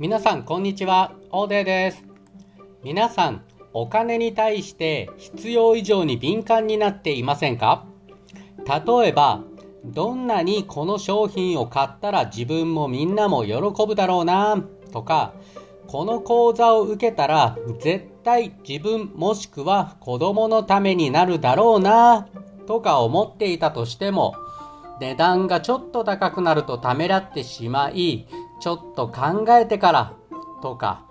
皆さんこんにちは、オーデーです。皆さん、お金に対して必要以上に敏感になっていませんか？例えば、どんなにこの商品を買ったら自分もみんなも喜ぶだろうなとか、この講座を受けたら絶対自分もしくは子供のためになるだろうなとか思っていたとしても、値段がちょっと高くなるとためらってしまい、ちょっと考えてからとか、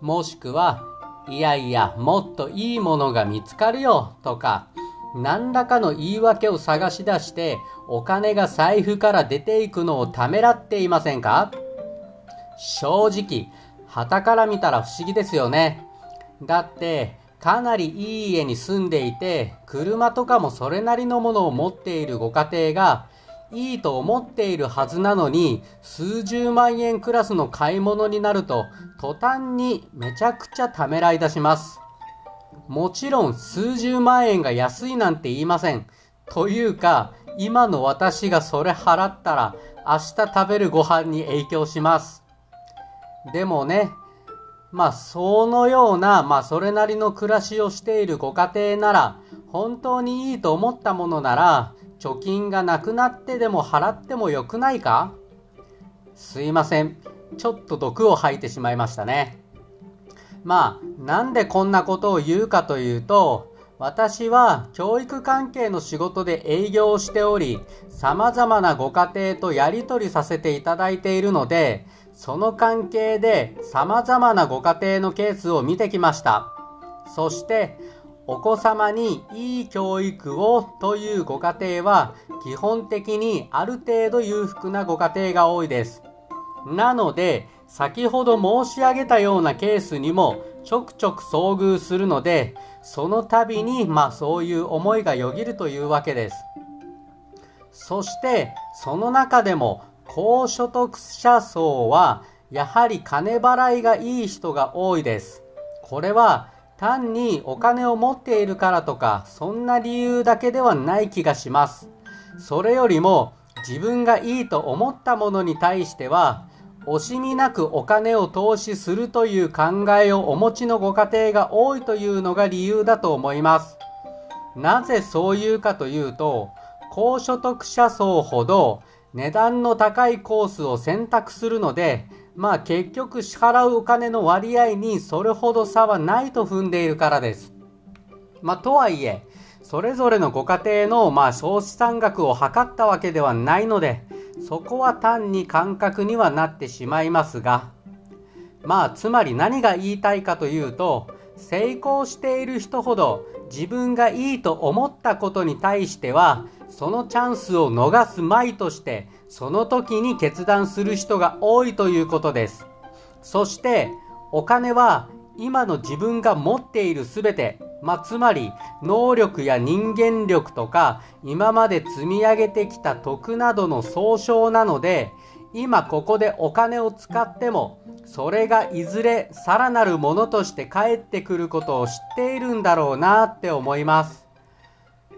もしくは、いやいや、もっといいものが見つかるよとか、何らかの言い訳を探し出して、お金が財布から出ていくのをためらっていませんか？正直、旗から見たら不思議ですよね。だって、かなりいい家に住んでいて、車とかもそれなりのものを持っているご家庭が、いいと思っているはずなのに、数十万円クラスの買い物になると、途端にめちゃくちゃためらい出します。もちろん数十万円が安いなんて言いません。というか、今の私がそれ払ったら、明日食べるご飯に影響します。でもね、まあそのような、まあそれなりの暮らしをしているご家庭なら、本当にいいと思ったものなら、貯金がなくなってでも払ってもよくないか？すいません。ちょっと毒を吐いてしまいましたね。まあ、なんでこんなことを言うかというと、私は教育関係の仕事で営業をしており、様々なご家庭とやり取りさせていただいているので、その関係で様々なご家庭のケースを見てきました。そして、お子様にいい教育をというご家庭は基本的にある程度裕福なご家庭が多いです。なので、先ほど申し上げたようなケースにもちょくちょく遭遇するので、その度にまあそういう思いがよぎるというわけです。そして、その中でも高所得者層はやはり金払いがいい人が多いです。これは単にお金を持っているからとか、そんな理由だけではない気がします。それよりも、自分がいいと思ったものに対しては、惜しみなくお金を投資するという考えをお持ちのご家庭が多いというのが理由だと思います。なぜそういうかというと、高所得者層ほど値段の高いコースを選択するので、まあ結局支払うお金の割合にそれほど差はないと踏んでいるからです。まあとはいえ、それぞれのご家庭のまあ総資産額を測ったわけではないので、そこは単に感覚にはなってしまいますが、まあつまり何が言いたいかというと、成功している人ほど自分がいいと思ったことに対しては、そのチャンスを逃すまいとして、その時に決断する人が多いということです。そして、お金は今の自分が持っているすべて、まあ、つまり能力や人間力とか今まで積み上げてきた徳などの総称なので、今ここでお金を使っても、それがいずれさらなるものとして返ってくることを知っているんだろうなって思います。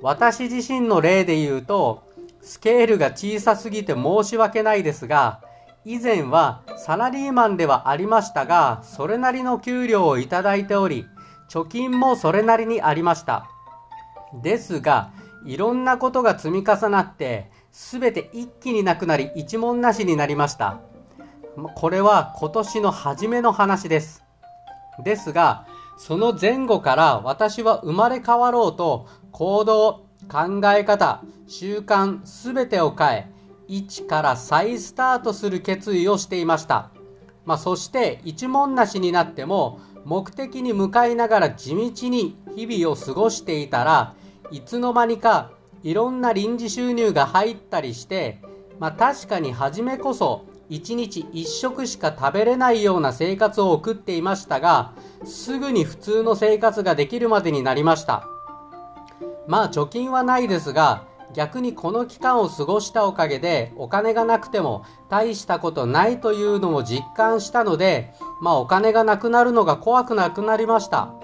私自身の例で言うと、スケールが小さすぎて申し訳ないですが、以前はサラリーマンではありましたが、それなりの給料をいただいており、貯金もそれなりにありました。ですが、いろんなことが積み重なって、すべて一気になくなり一文なしになりました。これは今年の初めの話です。ですが、その前後から私は生まれ変わろうと行動、考え方、習慣すべてを変え、一から再スタートする決意をしていました。まあ、そして一文なしになっても目的に向かいながら地道に日々を過ごしていたらいつの間にかいろんな臨時収入が入ったりして、まあ、確かに初めこそ一日一食しか食べれないような生活を送っていましたがすぐに普通の生活ができるまでになりました。まあ貯金はないですが逆にこの期間を過ごしたおかげでお金がなくても大したことないというのを実感したのでまあお金がなくなるのが怖くなくなりました。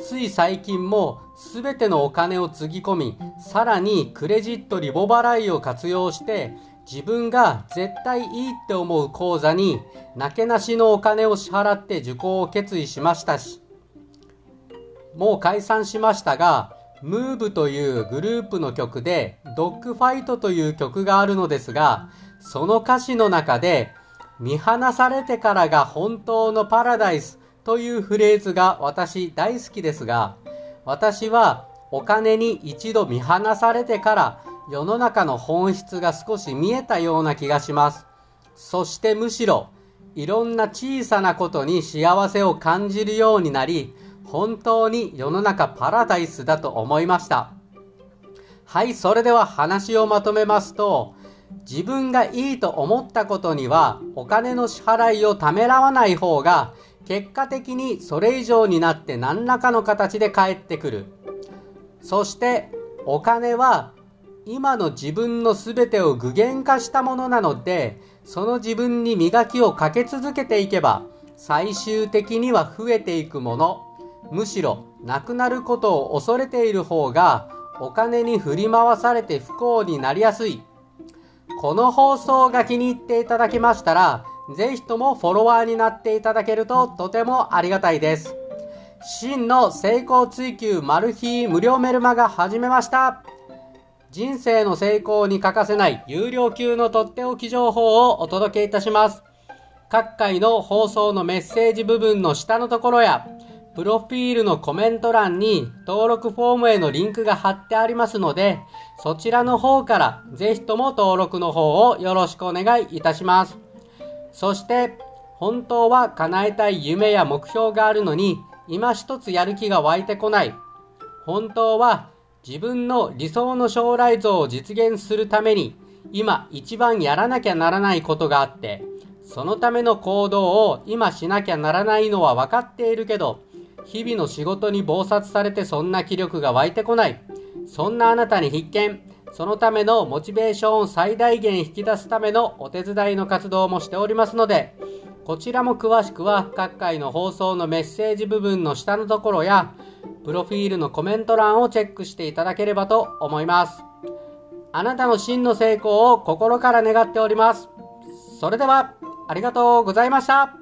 つい最近も全てのお金をつぎ込みさらにクレジットリボ払いを活用して自分が絶対いいって思う講座になけなしのお金を支払って受講を決意しましたし、もう解散しましたが、ムーブというグループの曲でドッグファイトという曲があるのですが、その歌詞の中で見放されてからが本当のパラダイスというフレーズが私大好きですが、私はお金に一度見放されてから世の中の本質が少し見えたような気がします。そしてむしろいろんな小さなことに幸せを感じるようになり、本当に世の中パラダイスだと思いました。はい、それでは話をまとめますと、自分がいいと思ったことにはお金の支払いをためらわない方が結果的にそれ以上になって何らかの形で返ってくる。そしてお金は今の自分の全てを具現化したものなので、その自分に磨きをかけ続けていけば、最終的には増えていくもの、むしろなくなることを恐れている方が、お金に振り回されて不幸になりやすい。この放送が気に入っていただけましたら、ぜひともフォロワーになっていただけるととてもありがたいです。真の成功追求マル秘無料メルマガ始めました。人生の成功に欠かせない有料級のとっておき情報をお届けいたします。各回の放送のメッセージ部分の下のところや、プロフィールのコメント欄に登録フォームへのリンクが貼ってありますので、そちらの方からぜひとも登録の方をよろしくお願いいたします。そして、本当は叶えたい夢や目標があるのに、今一つやる気が湧いてこない。本当は自分の理想の将来像を実現するために、今一番やらなきゃならないことがあって、そのための行動を今しなきゃならないのは分かっているけど、日々の仕事に忙殺されてそんな気力が湧いてこない。そんなあなたに必見。そのためのモチベーションを最大限引き出すためのお手伝いの活動もしておりますので、こちらも詳しくは各回の放送のメッセージ部分の下のところや、プロフィールのコメント欄をチェックしていただければと思います。あなたの真の成功を心から願っております。それでは、ありがとうございました。